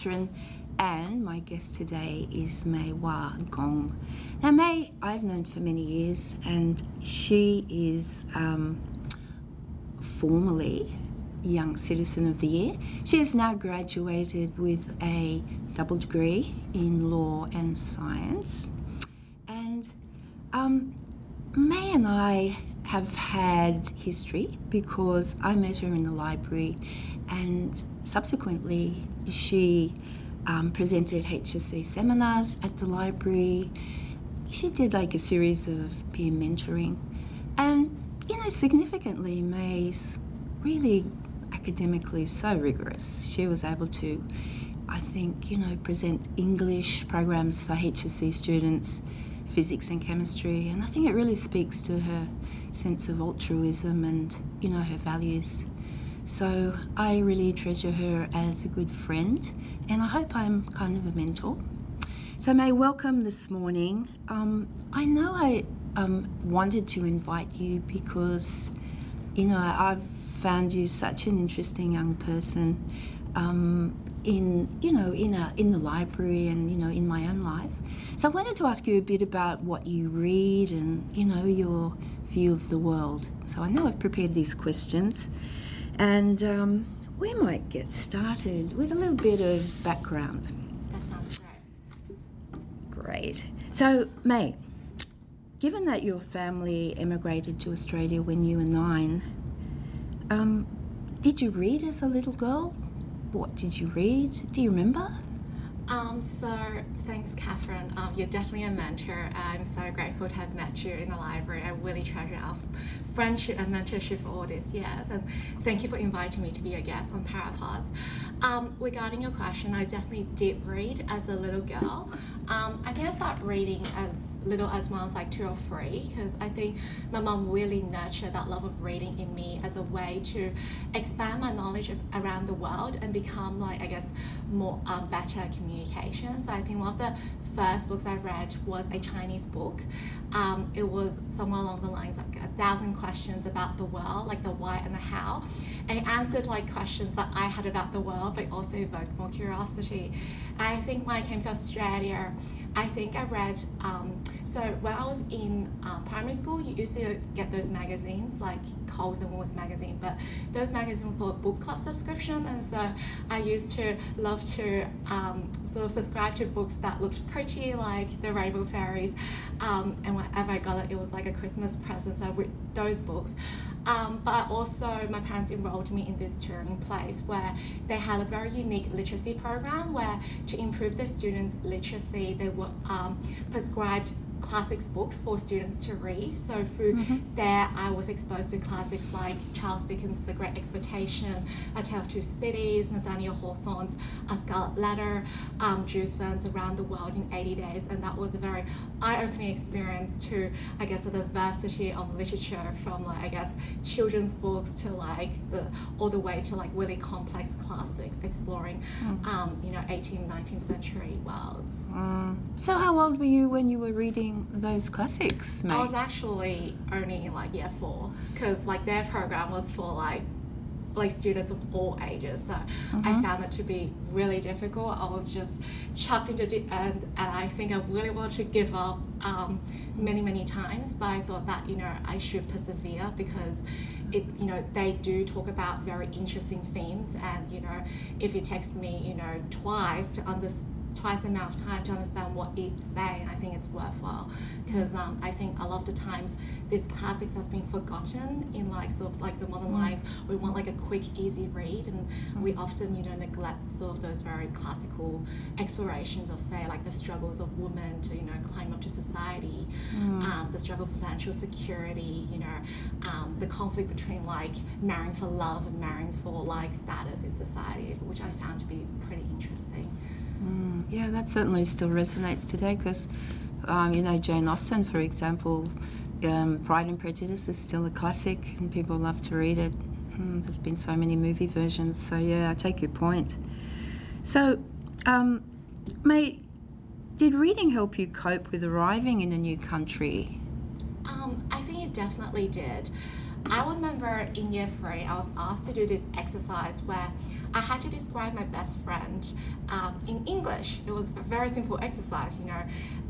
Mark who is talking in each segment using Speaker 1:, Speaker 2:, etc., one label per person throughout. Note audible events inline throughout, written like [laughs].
Speaker 1: Catherine, and my guest today is May Wah Gong. Now, May, I've known for many years, and she is um, formally Young Citizen of the Year. She has now graduated with a double degree in law and science. And um, May and I have had history because I met her in the library and subsequently she um, presented HSC seminars at the library. She did like a series of peer mentoring and you know significantly May's really academically so rigorous. She was able to I think you know present English programs for HSC students physics and chemistry, and I think it really speaks to her sense of altruism and you know her values. So I really treasure her as a good friend, and I hope I'm kind of a mentor. So May, welcome this morning. Um, I know I um, wanted to invite you because you know I've found you such an interesting young person. Um, in you know in a, in the library and you know in my own life. So I wanted to ask you a bit about what you read and you know your view of the world. So I know I've prepared these questions, and um, we might get started with a little bit of background.
Speaker 2: That sounds great.
Speaker 1: Great. So May, given that your family emigrated to Australia when you were nine, um, did you read as a little girl? What did you read? Do you remember?
Speaker 2: Um, so thanks, Catherine. Um, you're definitely a mentor. I'm so grateful to have met you in the library. I really treasure our friendship and mentorship for all these years. And thank you for inviting me to be a guest on Parapods. Um, regarding your question, I definitely did read as a little girl. Um, I think I started reading as little as when I was like two or three because I think my mom really nurtured that love of reading in me as a way to expand my knowledge around the world and become like I guess more um, better communication. So I think one of the first books I read was a Chinese book. Um, it was somewhere along the lines like a thousand questions about the world, like the why and the how. And it answered like questions that I had about the world, but also evoked more curiosity. I think when I came to Australia, I think I read, um, so when I was in uh, primary school, you used to get those magazines like Coles and Woolworths magazine, but those magazines were for book club subscription. And so I used to love to um, sort of subscribe to books that looked pretty, like The Rainbow Fairies. Um, and whenever I got it, it was like a Christmas present. So I read those books. Um, but also, my parents enrolled me in this touring place where they had a very unique literacy program where to improve the students' literacy, they were um, prescribed classics books for students to read. So through mm-hmm. there, I was exposed to classics like Charles Dickens' The Great Expectation, A Tale of Two Cities, Nathaniel Hawthorne's A Scarlet Letter, um, Jules Verne's Around the World in 80 Days, and that was a very eye-opening experience to, I guess, the diversity of literature from like I guess children's books to like the all the way to like really complex classics, exploring, mm. um, you know, 18th, 19th century worlds.
Speaker 1: Mm. So how old were you when you were reading? Those classics, mate?
Speaker 2: I was actually only in like year four because like their program was for like like students of all ages. So mm-hmm. I found it to be really difficult. I was just chucked into the end, and I think I really wanted to give up um, many many times. But I thought that you know I should persevere because it you know they do talk about very interesting themes, and you know if it takes me you know twice to understand twice the amount of time to understand what it's saying, I think it's worthwhile. Because um, I think a lot of the times these classics have been forgotten in like sort of like the modern mm. life. We want like a quick, easy read, and mm. we often you know neglect sort of those very classical explorations of say like the struggles of women to you know climb up to society, mm. um, the struggle for financial security, you know, um, the conflict between like marrying for love and marrying for like status in society, which I found to be
Speaker 1: yeah, that certainly still resonates today because, um, you know, Jane Austen, for example, um, Pride and Prejudice is still a classic and people love to read it. Mm, there's been so many movie versions. So, yeah, I take your point. So, um, May, did reading help you cope with arriving in a new country?
Speaker 2: Um, I think it definitely did. I remember in year three, I was asked to do this exercise where I had to describe my best friend um, in English. It was a very simple exercise, you know.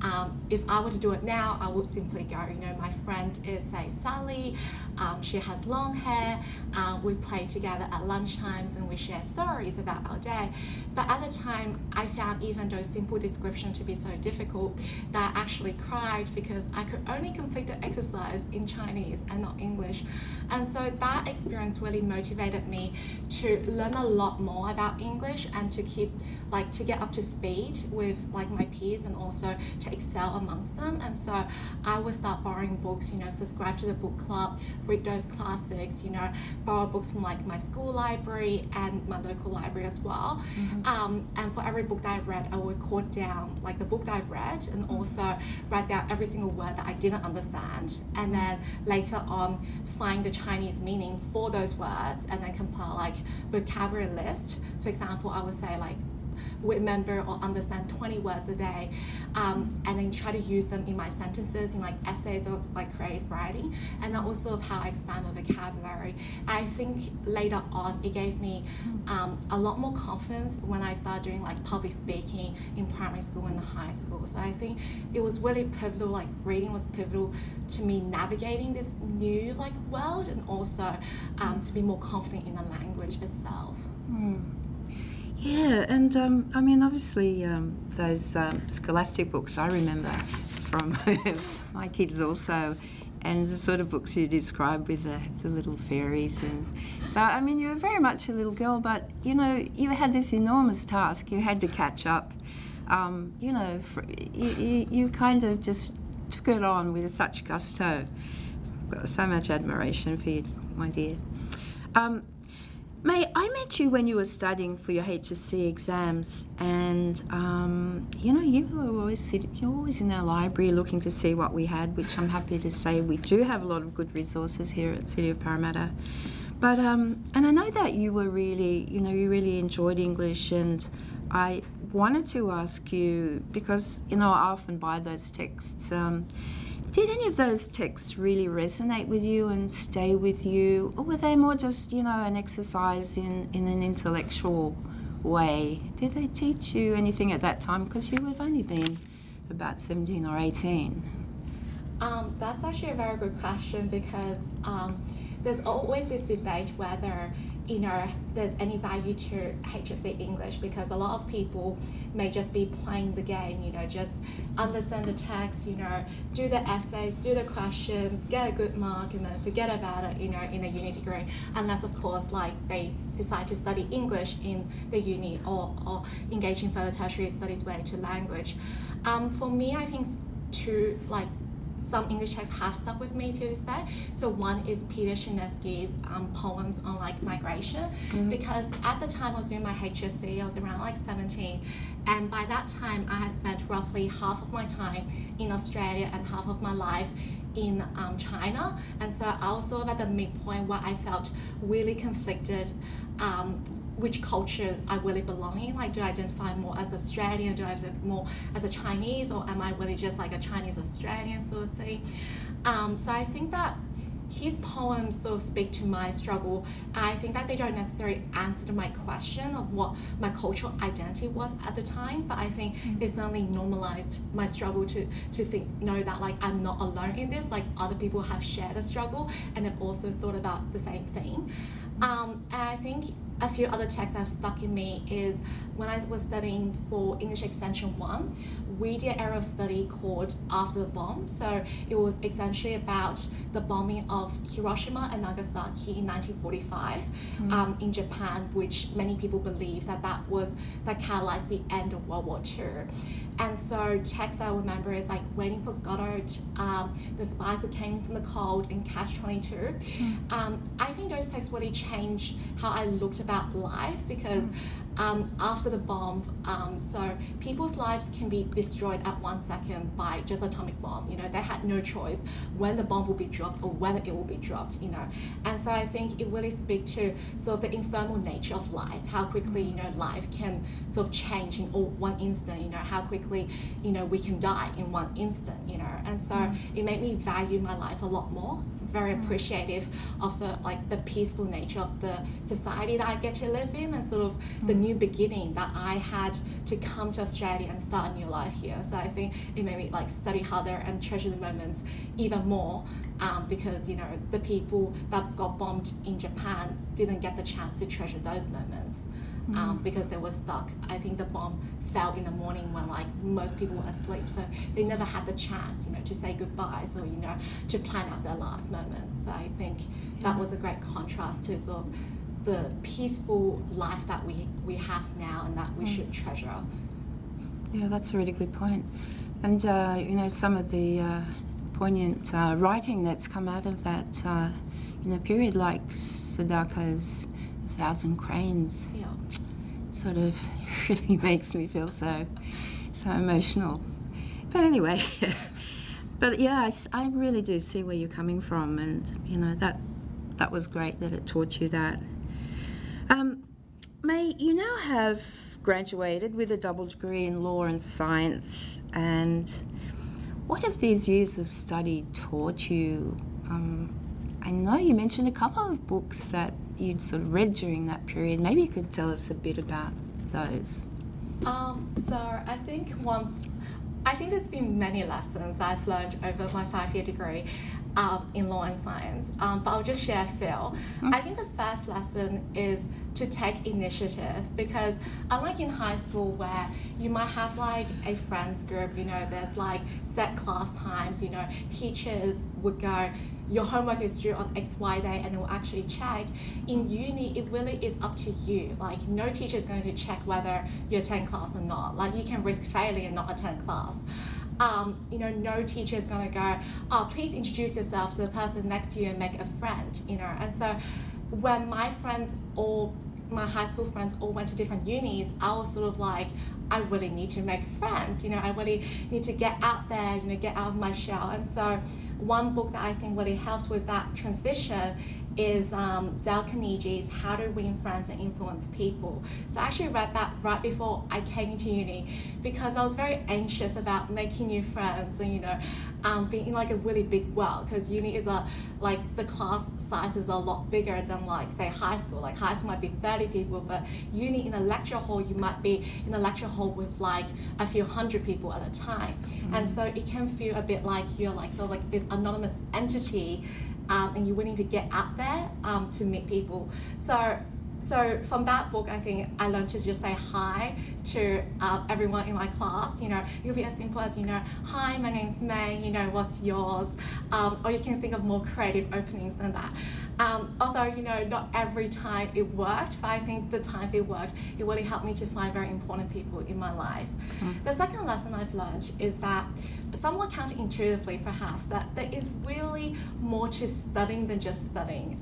Speaker 2: Um, if I were to do it now, I would simply go, you know, my friend is, say, Sally. Um, she has long hair. Uh, we play together at lunchtimes and we share stories about our day. But at the time, I found even those simple descriptions to be so difficult that I actually cried because I could only complete the exercise in Chinese and not English. And so that experience really motivated me to learn a lot more about English and to keep like to get up to speed with like my peers and also to excel amongst them. And so I would start borrowing books, you know, subscribe to the book club, read those classics, you know, borrow books from like my school library and my local library as well. Mm-hmm. Um, and for every book that I read, I would record down like the book that I've read and mm-hmm. also write down every single word that I didn't understand. And then later on, find the Chinese meaning for those words and then compile like vocabulary list. So, example, I would say like remember or understand 20 words a day um, and then try to use them in my sentences in like essays or like creative writing and then also of how I expand my vocabulary. I think later on it gave me um, a lot more confidence when I started doing like public speaking in primary school and high school. So I think it was really pivotal, like reading was pivotal to me navigating this new like world and also um, to be more confident in the language itself.
Speaker 1: Mm. Yeah, and um, I mean, obviously, um, those um, scholastic books I remember from [laughs] my kids also, and the sort of books you described with the, the little fairies. And so, I mean, you were very much a little girl, but you know, you had this enormous task. You had to catch up. Um, you know, for, you, you kind of just took it on with such gusto. I've got so much admiration for you, my dear. May, I met you when you were studying for your HSC exams, and um, you know you were always you're always in our library looking to see what we had, which I'm happy to say we do have a lot of good resources here at City of Parramatta. But um, and I know that you were really you know you really enjoyed English, and I wanted to ask you because you know I often buy those texts. Um, did any of those texts really resonate with you and stay with you, or were they more just, you know, an exercise in, in an intellectual way? Did they teach you anything at that time? Because you would have only been about 17 or 18.
Speaker 2: Um, that's actually a very good question because um, there's always this debate whether you know there's any value to HSC English because a lot of people may just be playing the game, you know, just understand the text, you know, do the essays, do the questions, get a good mark, and then forget about it, you know, in a uni degree, unless of course like they decide to study English in the uni or, or engage in further tertiary studies related to language. Um, for me, I think to like some English texts have stuck with me to this day. So one is Peter Skrzynecki's um, poems on like migration, mm-hmm. because at the time I was doing my HSC, I was around like 17, and by that time I had spent roughly half of my time in Australia and half of my life in um, China, and so I was sort of at the midpoint where I felt really conflicted. Um, which culture I really belong in. Like, do I identify more as Australian? Do I identify more as a Chinese? Or am I really just like a Chinese Australian sort of thing? Um, so I think that his poems sort of speak to my struggle. I think that they don't necessarily answer to my question of what my cultural identity was at the time, but I think mm-hmm. they certainly normalized my struggle to to think know that like I'm not alone in this. Like other people have shared a struggle and have also thought about the same thing. Um, and I think a few other texts that have stuck in me is when I was studying for English Extension 1, we did an area of study called After the Bomb. So it was essentially about the bombing of Hiroshima and Nagasaki in 1945 mm. um, in Japan, which many people believe that that was that catalyzed the end of World War II. And so text I remember is like Waiting for Godot, um, The Spy Who Came from the Cold, and Catch 22. Mm. Um, I think those texts really changed how I looked about life because mm um, after the bomb. Um, so people's lives can be destroyed at one second by just atomic bomb. You know, they had no choice when the bomb will be dropped or whether it will be dropped. You know, and so I think it really speaks to sort of the ephemeral nature of life, how quickly you know life can sort of change in all one instant. You know, how quickly you know we can die in one instant. You know, and so mm. it made me value my life a lot more very appreciative of sort of like the peaceful nature of the society that I get to live in and sort of the new beginning that I had to come to Australia and start a new life here. So I think it made me like study harder and treasure the moments even more um, because you know the people that got bombed in Japan didn't get the chance to treasure those moments um, because they were stuck. I think the bomb fell in the morning when like most people were asleep, so they never had the chance, you know, to say goodbyes or you know to plan out their last moments. So I think that was a great contrast to sort of the peaceful life that we we have now and that we should treasure.
Speaker 1: Yeah, that's a really good point. And uh, you know, some of the uh, poignant uh, writing that's come out of that uh, you know period, like Sadako's Thousand Cranes,
Speaker 2: Yeah.
Speaker 1: sort of [laughs] really makes me feel so so emotional. But anyway, [laughs] but yeah, I really do see where you're coming from, and you know that that was great that it taught you that. Um, May, you now have graduated with a double degree in law and science, and what have these years of study taught you? Um, I know you mentioned a couple of books that you'd sort of read during that period. Maybe you could tell us a bit about those.
Speaker 2: Um, so I think one, I think there's been many lessons that I've learned over my five-year degree um, in law and science. Um, but I'll just share a few. I think the first lesson is to take initiative because unlike in high school where you might have like a friends group, you know, there's like set class times, you know, teachers would go, your homework is due on X, Y day, and they will actually check. In uni, it really is up to you. Like, no teacher is going to check whether you attend class or not. Like, you can risk failing and not attend class. Um, you know, no teacher is going to go, oh, please introduce yourself to the person next to you and make a friend, you know. And so, when my friends all my high school friends all went to different unis, I was sort of like, I really need to make friends. You know, I really need to get out there, you know, get out of my shell. And so, one book that I think really helped with that transition is um, Dale Carnegie's How to Win Friends and Influence People. So I actually read that right before I came into uni because I was very anxious about making new friends and you know um, being in like a really big world because uni is a like the class size is a lot bigger than like say high school. Like high school might be 30 people, but uni in a lecture hall you might be in a lecture hall with like a few hundred people at a time, and so it can feel a bit like you're like sort of like this anonymous entity um, and you're willing to get out there um, to meet people. So, so from that book, I think I learned to just say hi to uh, everyone in my class. You know, it could be as simple as you know, hi, my name's May. You know, what's yours? Um, or you can think of more creative openings than that. Um, although you know, not every time it worked, but I think the times it worked, it really helped me to find very important people in my life. The second lesson I've learned is that somewhat counterintuitively perhaps that there is really more to studying than just studying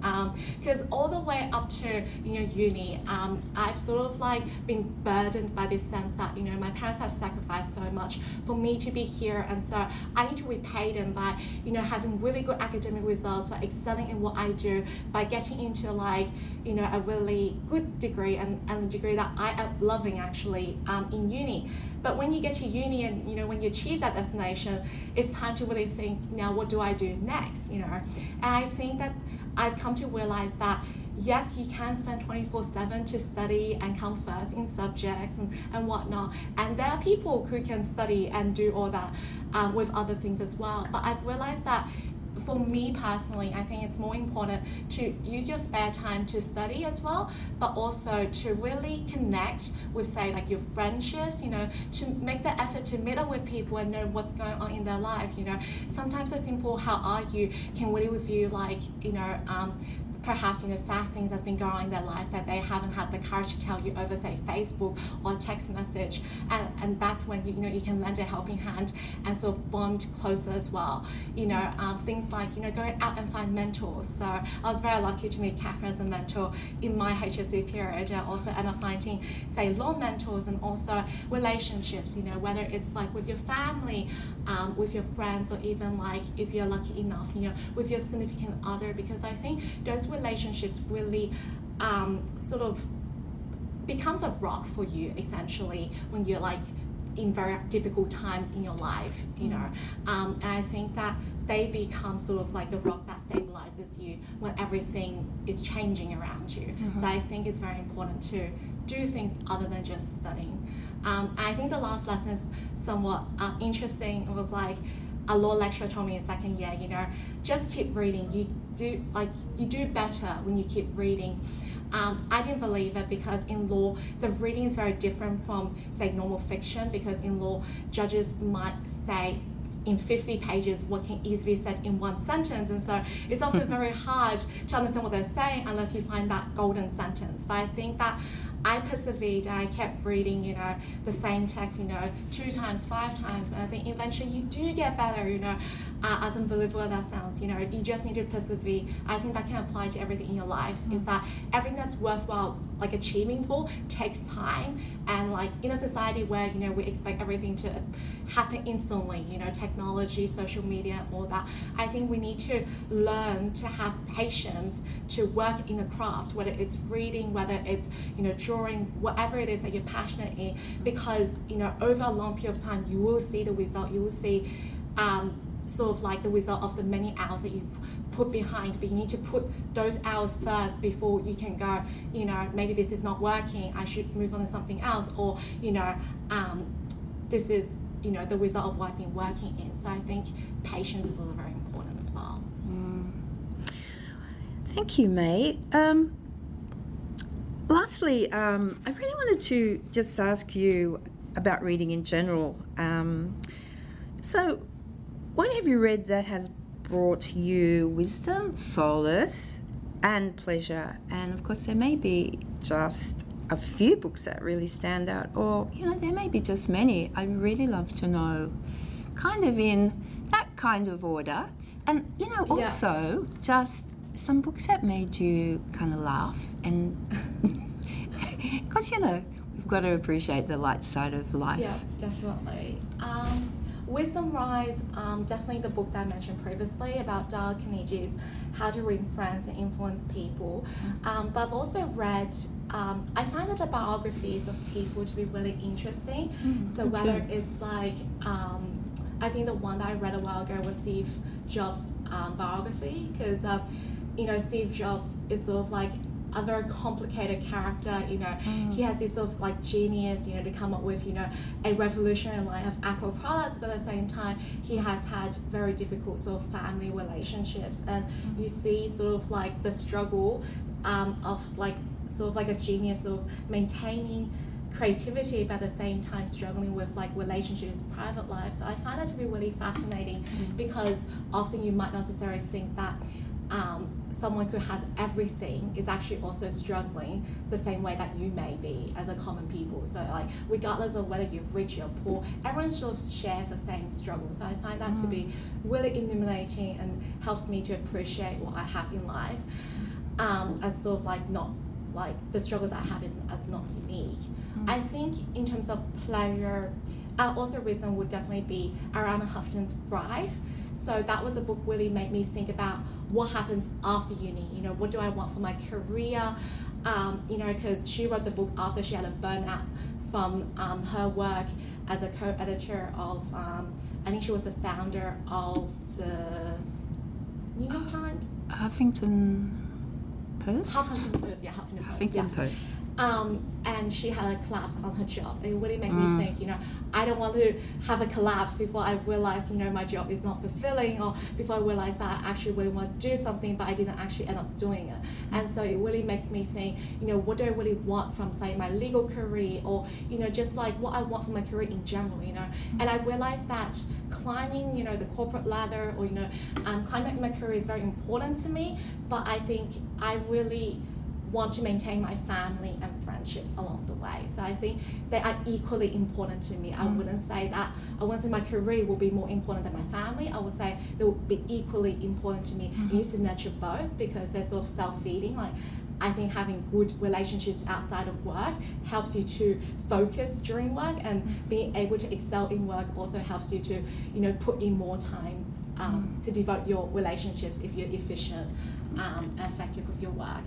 Speaker 2: because all the way up to you know uni um, I've sort of like been burdened by this sense that you know my parents have sacrificed so much for me to be here and so I need to repay them by you know having really good academic results by excelling in what I do by getting into like you know a really good degree and, and a degree that I am loving actually um, in uni but when you get to uni and you know when you achieve that destination, it's time to really think now what do I do next? You know, and I think that I've come to realize that yes, you can spend 24/7 to study and come first in subjects and, and whatnot, and there are people who can study and do all that um, with other things as well. But I've realized that for me personally, I think it's more important to use your spare time to study as well, but also to really connect with, say, like your friendships, you know, to make the effort to meet up with people and know what's going on in their life, you know. Sometimes a simple how are you can really review, like, you know, um, perhaps you know sad things that's been going on in their life that they haven't had the courage to tell you over say Facebook or text message. And, and that's when you, you know you can lend a helping hand and sort of bond closer as well. You know um, things like you know going out and find mentors. So I was very lucky to meet Catherine as a mentor in my HSC period and also end up finding say law mentors and also relationships you know whether it's like with your family um, with your friends or even like if you're lucky enough you know with your significant other. Because I think those relationships really um, sort of becomes a rock for you essentially when you're like in very difficult times in your life you know um, and i think that they become sort of like the rock that stabilizes you when everything is changing around you.
Speaker 1: Mm-hmm.
Speaker 2: So I think it's very important to do things other than just studying. Um, I think the last lesson is somewhat uh, interesting. It was like a law lecturer told me in second year, you know, just keep reading. You do like you do better when you keep reading. Um, I didn't believe it because in law the reading is very different from say normal fiction because in law judges might say in 50 pages what can easily be said in one sentence and so it's often [laughs] very hard to understand what they're saying unless you find that golden sentence but i think that I persevered. I kept reading, you know, the same text, you know, two times, five times, and I think eventually you do get better, you know. Uh, as unbelievable as that sounds, you know, you just need to persevere. I think that can apply to everything in your life. Mm-hmm. Is that everything that's worthwhile, like achieving for, takes time, and like in a society where you know we expect everything to happen instantly, you know, technology, social media, all that. I think we need to learn to have patience to work in the craft, whether it's reading, whether it's you know drawing, whatever it is that you're passionate in, because you know over a long period of time you will see the result. You will see. Um, sort of like the result of the many hours that you've put behind but you need to put those hours first before you can go you know maybe this is not working i should move on to something else or you know um, this is you know the result of what i've been working in. So i think patience is also very important as well.
Speaker 1: Mm. thank you may um, lastly um, i really wanted to just ask you about reading in general. Um, so what have you read that has brought you wisdom, solace, and pleasure? And of course, there may be just a few books that really stand out, or you know, there may be just many. I'd really love to know, kind of in that kind of order. And you know, also yeah. just some books that made you kind of laugh, and [laughs] because you know, we've got to appreciate the light side of life.
Speaker 2: Yeah, definitely. Um, Wisdom Rise, um, definitely the book that I mentioned previously about Dale Carnegie's How to Win Friends and Influence People. Mm-hmm. Um, but I've also read, um, I find that the biographies of people to be really interesting. Mm, so whether too. it's like, um, I think the one that I read a while ago was Steve Jobs' um, biography because, uh, you know, Steve Jobs is sort of like a very complicated character. You know, mm. he has this sort of like genius, you know, to come up with you know a revolutionary line of Apple products, but at the same time, he has had very difficult sort of family relationships, and mm. you see sort of like the struggle um, of like sort of like a genius of maintaining creativity but at the same time struggling with like relationships private life so i find that to be really fascinating mm. because often you might not necessarily think that um, someone who has everything is actually also struggling the same way that you may be as a common people. So like regardless of whether you're rich or poor, everyone sort of shares the same struggle. So I find that mm. to be mm. really illuminating and helps me to appreciate what I have in life um, as sort of like not like the struggles I have is as not unique. Mm. I think in terms of pleasure, uh, also reason would definitely be Arianna Huffington's Thrive. So that was a book really made me think about what happens after uni. You know, what do I want for my career? Um, you know, because she wrote the book after she had a burnout from um, her work as a co-editor of. Um, I think she was the founder of the New York Times.
Speaker 1: Huffington Post.
Speaker 2: Huffington Post, yeah, Huffington
Speaker 1: Post. Huffington
Speaker 2: yeah.
Speaker 1: Post.
Speaker 2: Um, and she had a collapse on her job. It really made mm. me think, you know, I don't want to have a collapse before I realize, you know, my job is not fulfilling or before I realize that I actually really want to do something but I didn't actually end up doing it. And so it really makes me think, you know, what do I really want from, say, my legal career or, you know, just like what I want from my career in general, you know. And I realized that climbing, you know, the corporate ladder or, you know, um, climbing my career is very important to me, but I think I really want to maintain my family and friendships along the way. So I think they are equally important to me. I mm. wouldn't say that I wouldn't say my career will be more important than my family. I would say they will be equally important to me. Mm. You have to nurture both because they're sort of self-feeding. Like I think having good relationships outside of work helps you to focus during work, and mm. being able to excel in work also helps you to, you know, put in more time um, mm. to devote your relationships if you're efficient, um, effective with your work.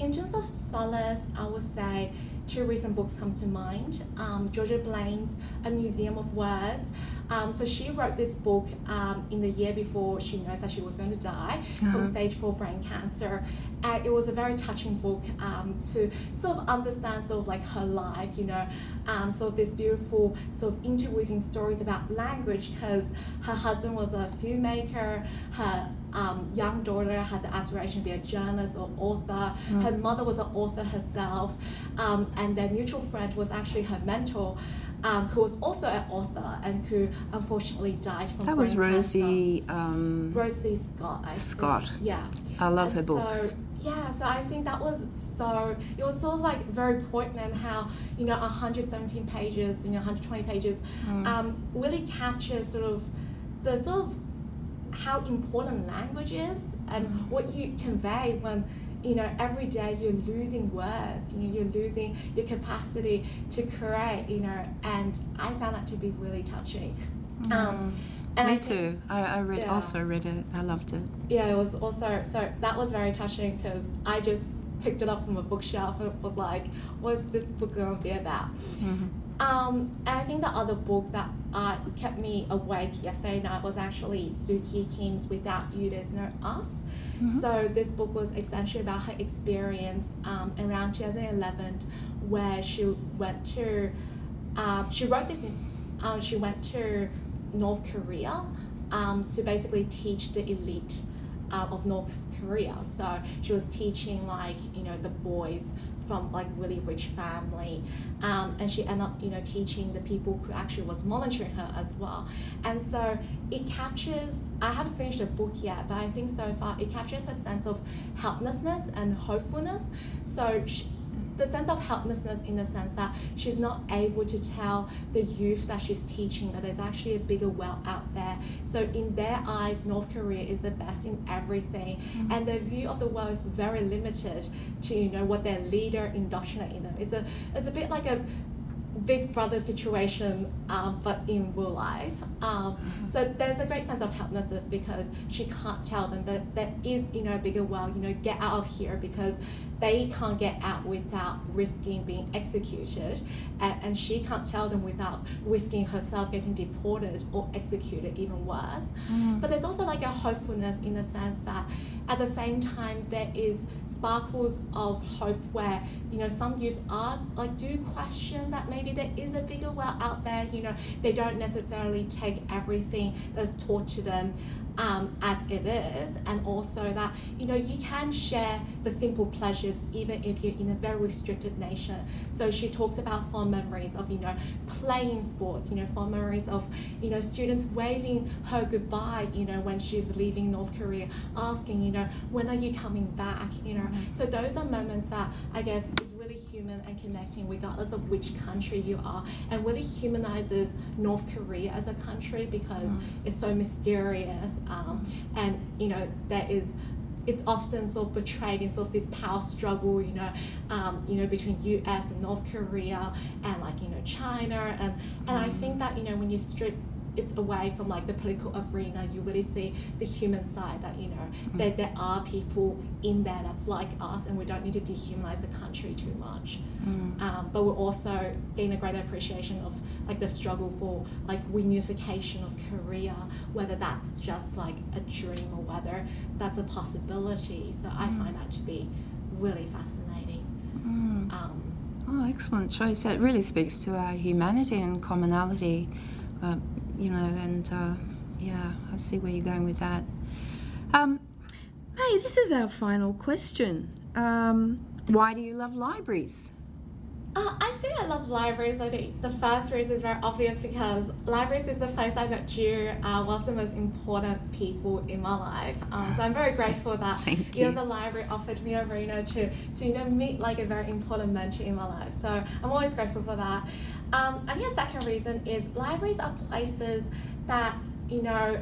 Speaker 2: In terms of solace, I would say two recent books comes to mind. Um, Georgia Blain's A Museum of Words. Um, so she wrote this book um, in the year before she knows that she was going to die
Speaker 1: Uh-huh.
Speaker 2: from stage four brain cancer, and it was a very touching book um, to sort of understand sort of like her life, you know, um, sort of this beautiful sort of interweaving stories about language because her husband was a filmmaker, her um, young daughter has an aspiration to be a journalist or author. Her mother was an author herself, um, and their mutual friend was actually her mentor, um, who was also an author and who unfortunately died from
Speaker 1: That was Rosie. Um,
Speaker 2: Rosie Scott. I think.
Speaker 1: Scott.
Speaker 2: Yeah.
Speaker 1: I love
Speaker 2: And
Speaker 1: her books.
Speaker 2: So, yeah, so I think that was so. It was sort of like very poignant how you know 117 pages, you know 120 pages,
Speaker 1: Mm.
Speaker 2: um, really captures sort of the sort of how important language is and what you convey when you know every day you're losing words you know, you're losing your capacity to create you know and i found that to be really touching um, and
Speaker 1: Me
Speaker 2: I think-
Speaker 1: too. I, I read
Speaker 2: Yeah.
Speaker 1: also read it. I loved it.
Speaker 2: yeah, it was also so that was very touching because I just picked it up from a bookshelf and was like, "What's this book gonna be about?"
Speaker 1: Mhm.
Speaker 2: Um, I think the other book that uh, kept me awake yesterday night was actually Suki Kim's "Without You, There's No Us."
Speaker 1: Mhm.
Speaker 2: So this book was essentially about her experience um, around 2011, where she went to, um, she wrote this in, um, she went to North Korea um, to basically teach the elite uh, of North Korea. So she was teaching like you know the boys from like really rich family, um, and she ended up you know teaching the people who actually was monitoring her as well. And so it captures. I haven't finished the book yet, but I think so far it captures her sense of helplessness and hopefulness. So. She, the sense of helplessness in the sense that she's not able to tell the youth that she's teaching that there's actually a bigger world out there. So in their eyes, North Korea is the best in everything, and their view of the world is very limited to you know what their leader indoctrinate in them. It's a it's a bit like a big brother situation, um, but in real life. Um, so there's a great sense of helplessness because she can't tell them that there is, you know, a bigger world, you know, get out of here because they can't get out without risking being executed. And, and she can't tell them without risking herself getting deported or executed, even worse.
Speaker 1: Mm.
Speaker 2: But there's also like a hopefulness in the sense that at the same time there is sparkles of hope where you know some youth are like do question that maybe there is a bigger world out there you know they don't necessarily take everything that's taught to them um, as it is and also that you know you can share the simple pleasures even if you're in a very restricted nation so she talks about fond memories of you know playing sports you know fond memories of you know students waving her goodbye you know when she's leaving north korea asking you know when are you coming back? You know so those are moments that i guess human and connecting regardless of which country you are and really humanizes north korea as a country because
Speaker 1: Mm.
Speaker 2: it's so mysterious um, and you know there is it's often sort of portrayed in sort of this power struggle, you know, um, you know, between U.S. and North Korea, and like you know China, and and I think that you know when you strip it's away from like the political arena, you really see the human side that you know that there are people in there that's like us, and we don't need to dehumanize the country too much.
Speaker 1: Mm.
Speaker 2: Um, but we're also gain a greater appreciation of like the struggle for like reunification of Korea, whether that's just like a dream or whether that's a possibility. So I find that to be really fascinating.
Speaker 1: Mm.
Speaker 2: Um,
Speaker 1: Oh, excellent choice. It really speaks to our humanity and commonality, uh, you know, and uh, yeah, I see where you're going with that. Um, hey, this is our final question. Um, why do you love libraries?
Speaker 2: Uh, I think I love libraries. I think the first reason is very obvious because libraries is the place I met you, uh, one of the most important people in my life. Um, so I'm very grateful that [sighs]
Speaker 1: Thank
Speaker 2: you know the library offered me a arena to to you know meet like a very important mentor in my life. So I'm always grateful for that. Um, I think the second reason is libraries are places that you know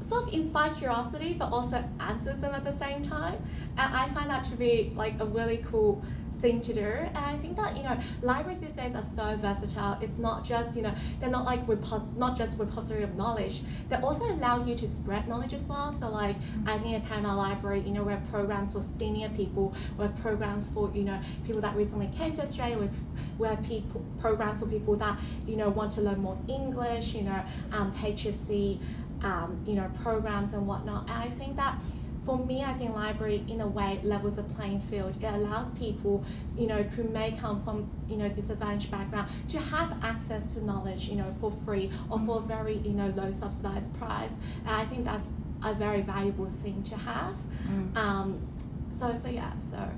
Speaker 2: sort of inspire curiosity but also answers them at the same time. And i find that to be like a really cool thing to do. And I think that you know libraries these days are so versatile. It's not just you know they're not like repo- not just repository of knowledge. They also allow you to spread knowledge as well. So like I think at Parramatta Library, you know, we have programs for senior people. We have programs for you know people that recently came to Australia. We, we have people programs for people that you know want to learn more English. You know, um, HSC, um, you know, programs and whatnot. And I think that for me, I think library in a way levels the playing field. It allows people, you know, who may come from, you know, disadvantaged background to have access to knowledge, you know, for free or for a very, you know, low subsidized price. And I think that's a very valuable thing to have. Mm. Um, so, so yeah, so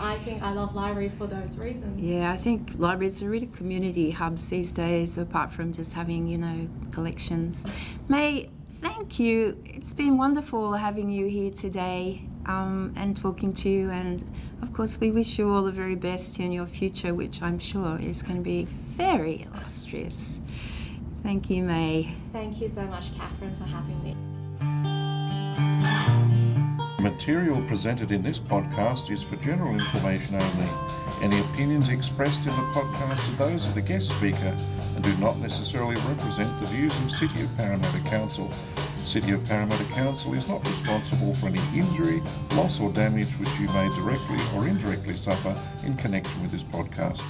Speaker 2: I think I love library for those reasons.
Speaker 1: Yeah, I think libraries are really community hubs these days, apart from just having, you know, collections. May thank you. It's been wonderful having you here today um, and talking to you. And of course, we wish you all the very best in your future, which I'm sure is going to be very illustrious. Thank you, May.
Speaker 2: Thank you so much, Catherine, for having me.
Speaker 3: Material presented in this podcast is for general information only. Any opinions expressed in the podcast are those of the guest speaker and do not necessarily represent the views of City of Parramatta Council. City of Parramatta Council is not responsible for any injury, loss or damage which you may directly or indirectly suffer in connection with this podcast.